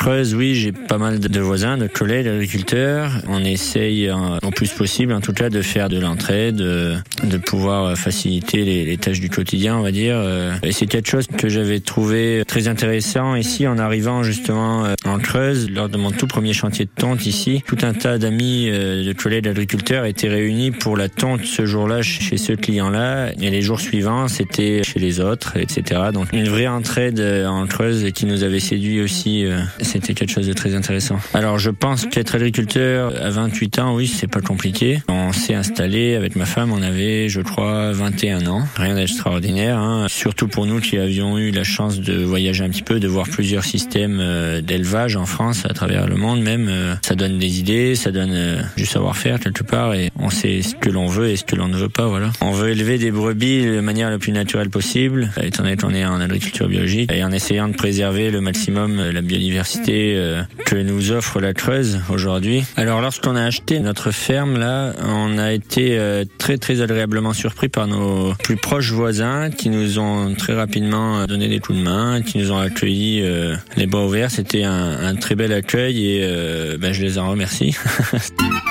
Creuse, oui, j'ai pas mal de voisins, de collègues, d'agriculteurs. On essaye, au plus possible, en tout cas, de faire de l'entraide, de, de pouvoir faciliter les, tâches du quotidien, on va dire. Et c'est quelque chose que j'avais trouvé très intéressant ici en arrivant justement en Creuse lors de mon tout premier chantier de tonte ici. Tout un tas d'amis, de collègues, d'agriculteurs étaient réunis pour la tonte ce jour-là chez ce client-là et les jours suivants c'était chez les autres, etc. Donc une vraie entraide en Creuse qui nous avait séduit aussi. Euh, c'était quelque chose de très intéressant. Alors je pense qu'être agriculteur à 28 ans, oui, c'est pas compliqué. On s'est installé avec ma femme, on avait, je crois, 21 ans. Rien d'extraordinaire, hein. surtout pour nous qui avions eu la chance de voyager un petit peu, de voir plusieurs systèmes euh, d'élevage en France, à travers le monde même. Euh, ça donne des idées, ça donne du savoir-faire quelque part et on sait ce que l'on veut et ce que l'on ne veut pas. Voilà. On veut élever des brebis de manière la plus naturelle possible, étant donné qu'on est en agriculture biologique et en essayant de préserver le maximum la biodiversité euh, que nous offre la Creuse aujourd'hui. Alors lorsqu'on a acheté notre ferme là, on a été euh, très très agréablement surpris par nos plus proches voisins qui nous ont très rapidement donné des coups de main, qui nous ont accueillis euh, les bras ouverts. C'était un, un, très bel accueil et ben, je les en remercie.